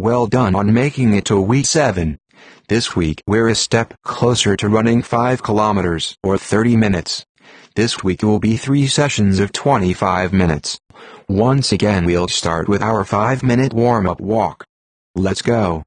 Well done on making it to week 7. This week we're a step closer to running 5 kilometers or 30 minutes. This week will be 3 sessions of 25 minutes. Once again we'll start with our 5 minute warm up walk. Let's go.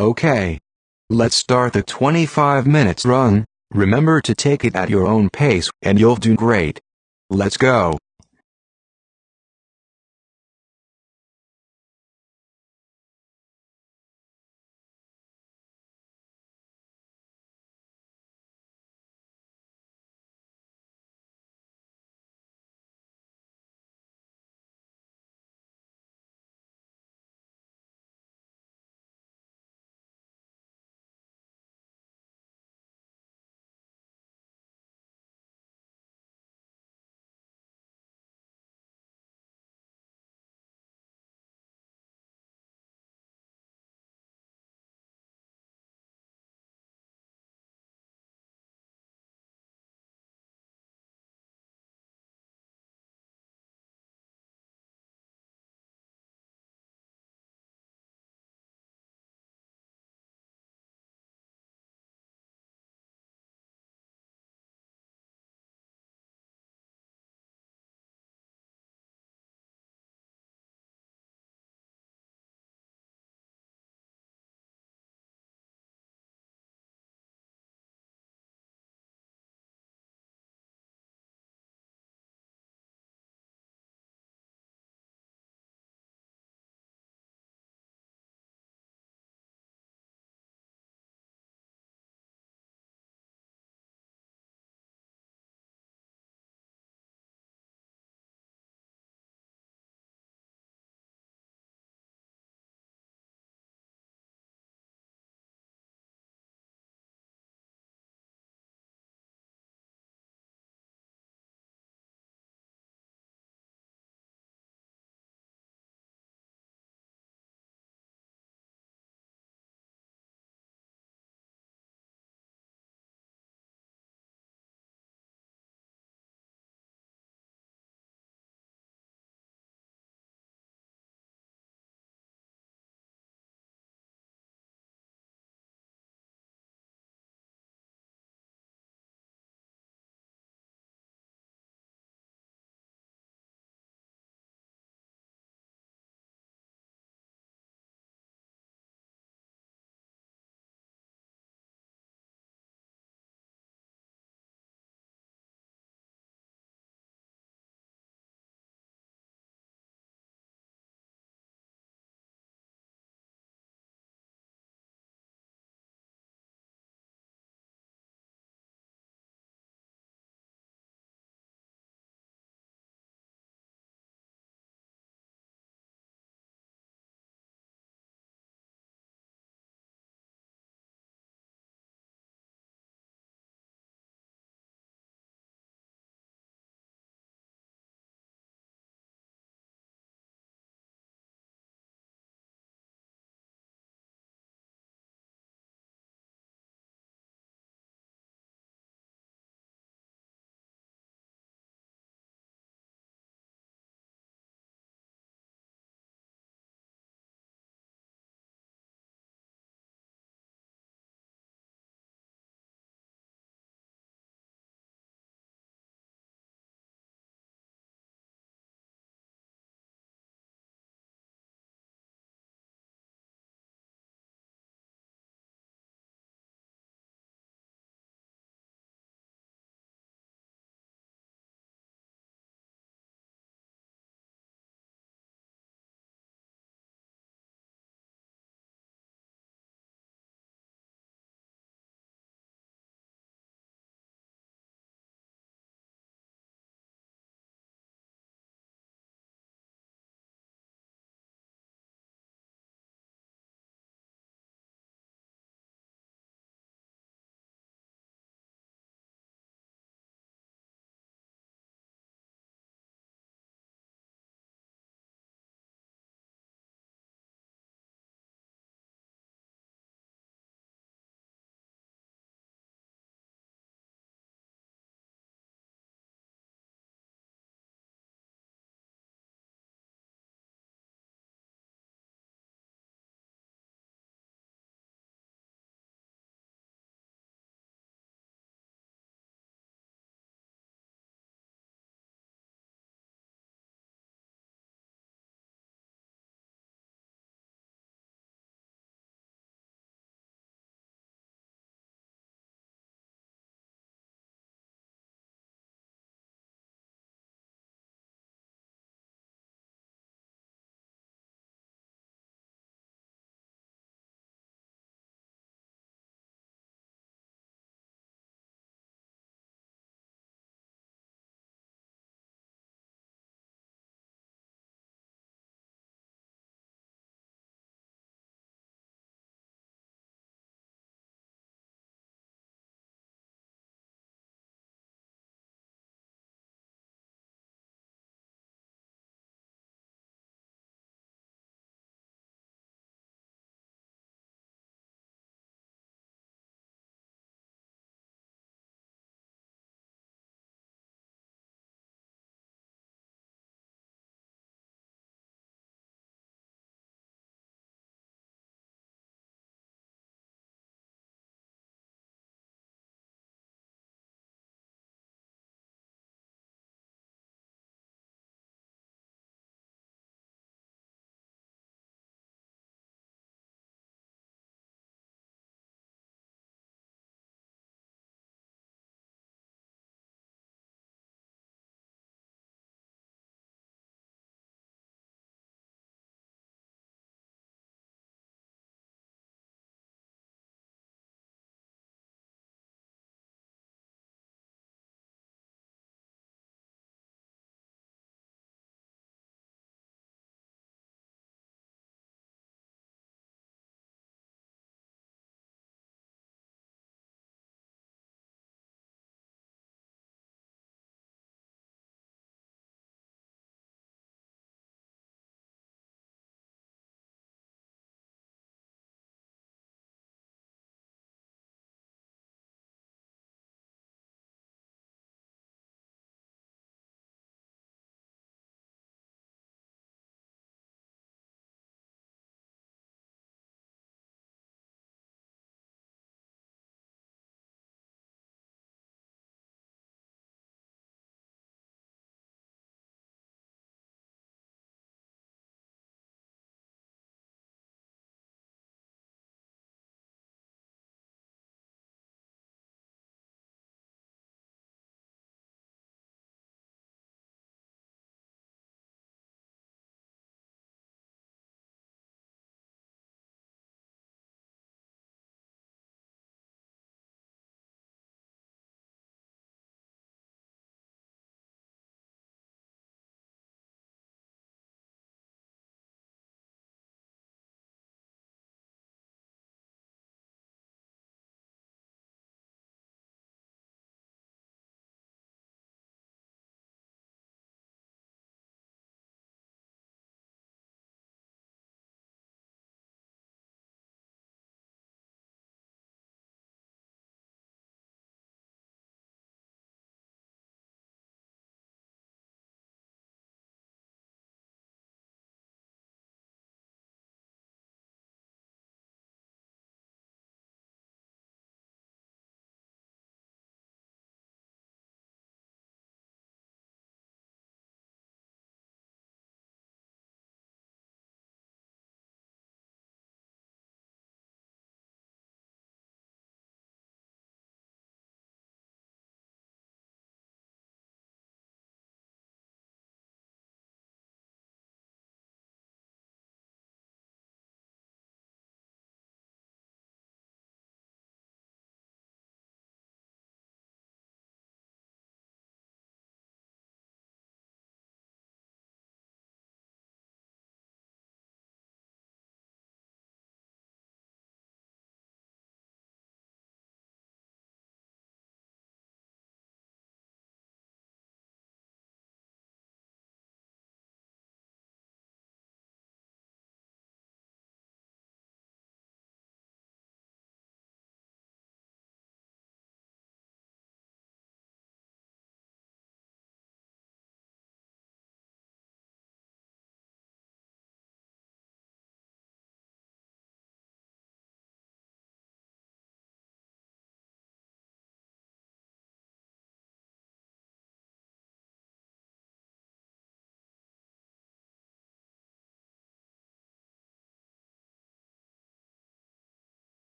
Okay. Let's start the 25 minutes run. Remember to take it at your own pace and you'll do great. Let's go.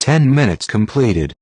10 minutes completed.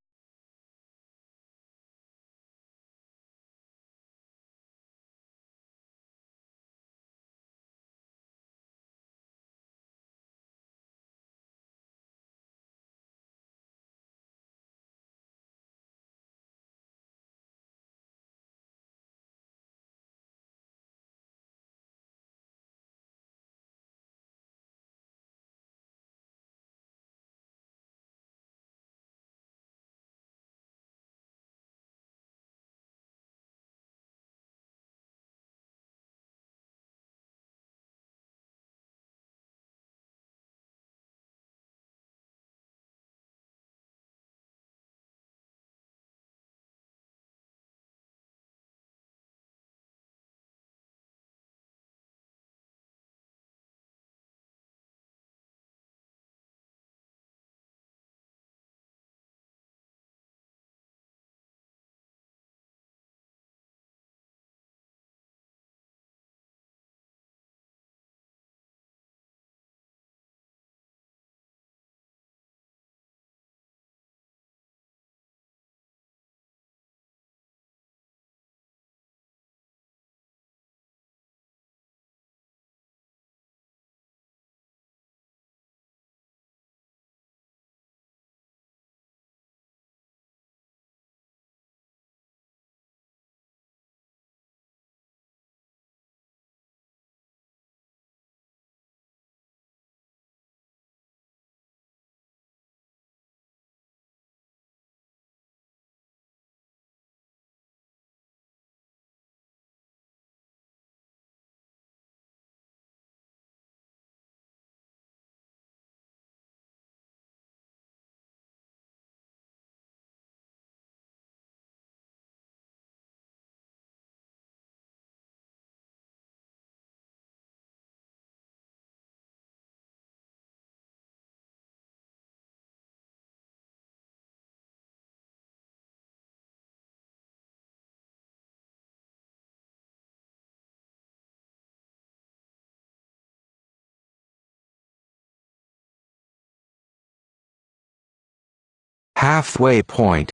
Halfway point.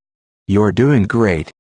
You're doing great.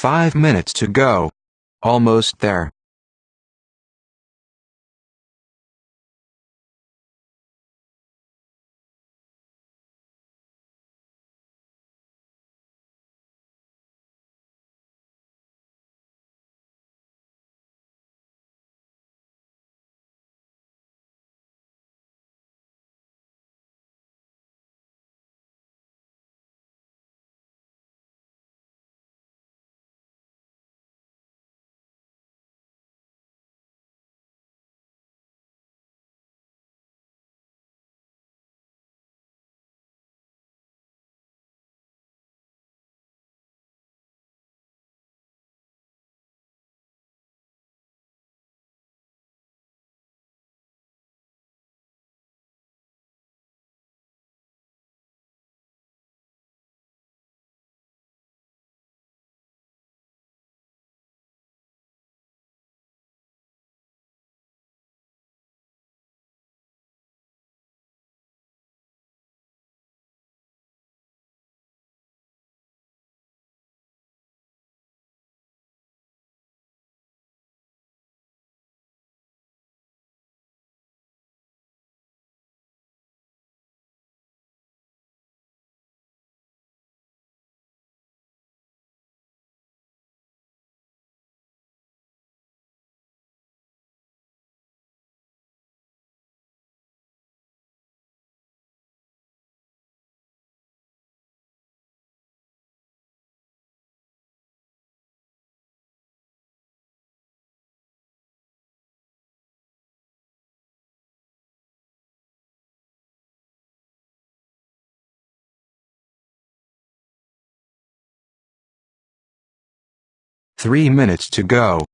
Five minutes to go. Almost there. Three minutes to go.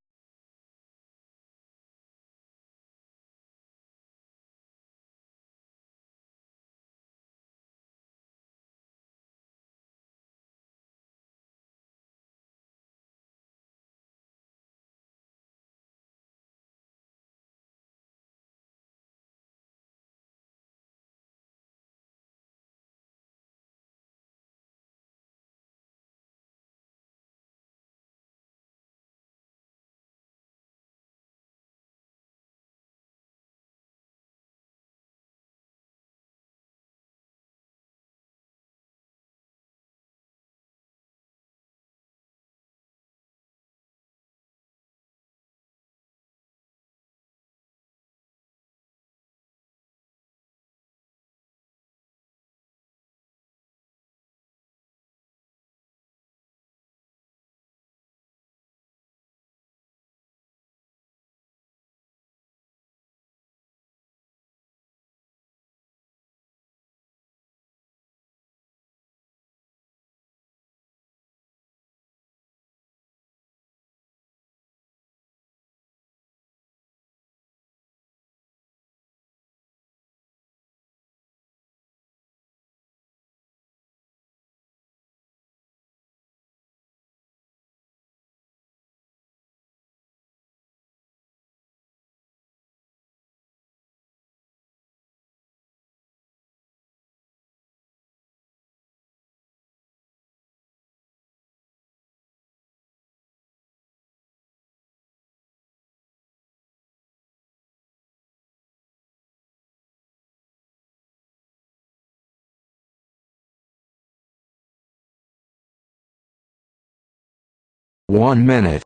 One minute.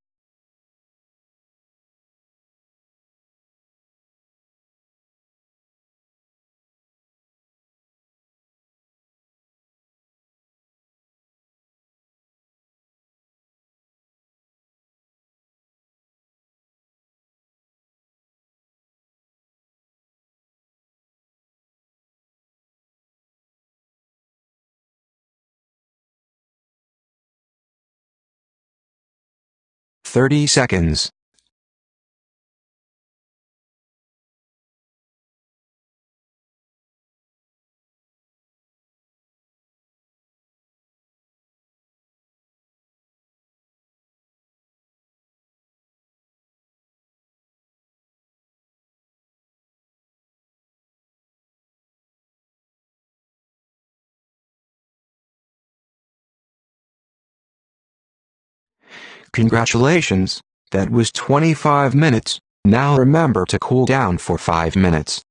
Thirty seconds. Congratulations, that was 25 minutes. Now remember to cool down for 5 minutes.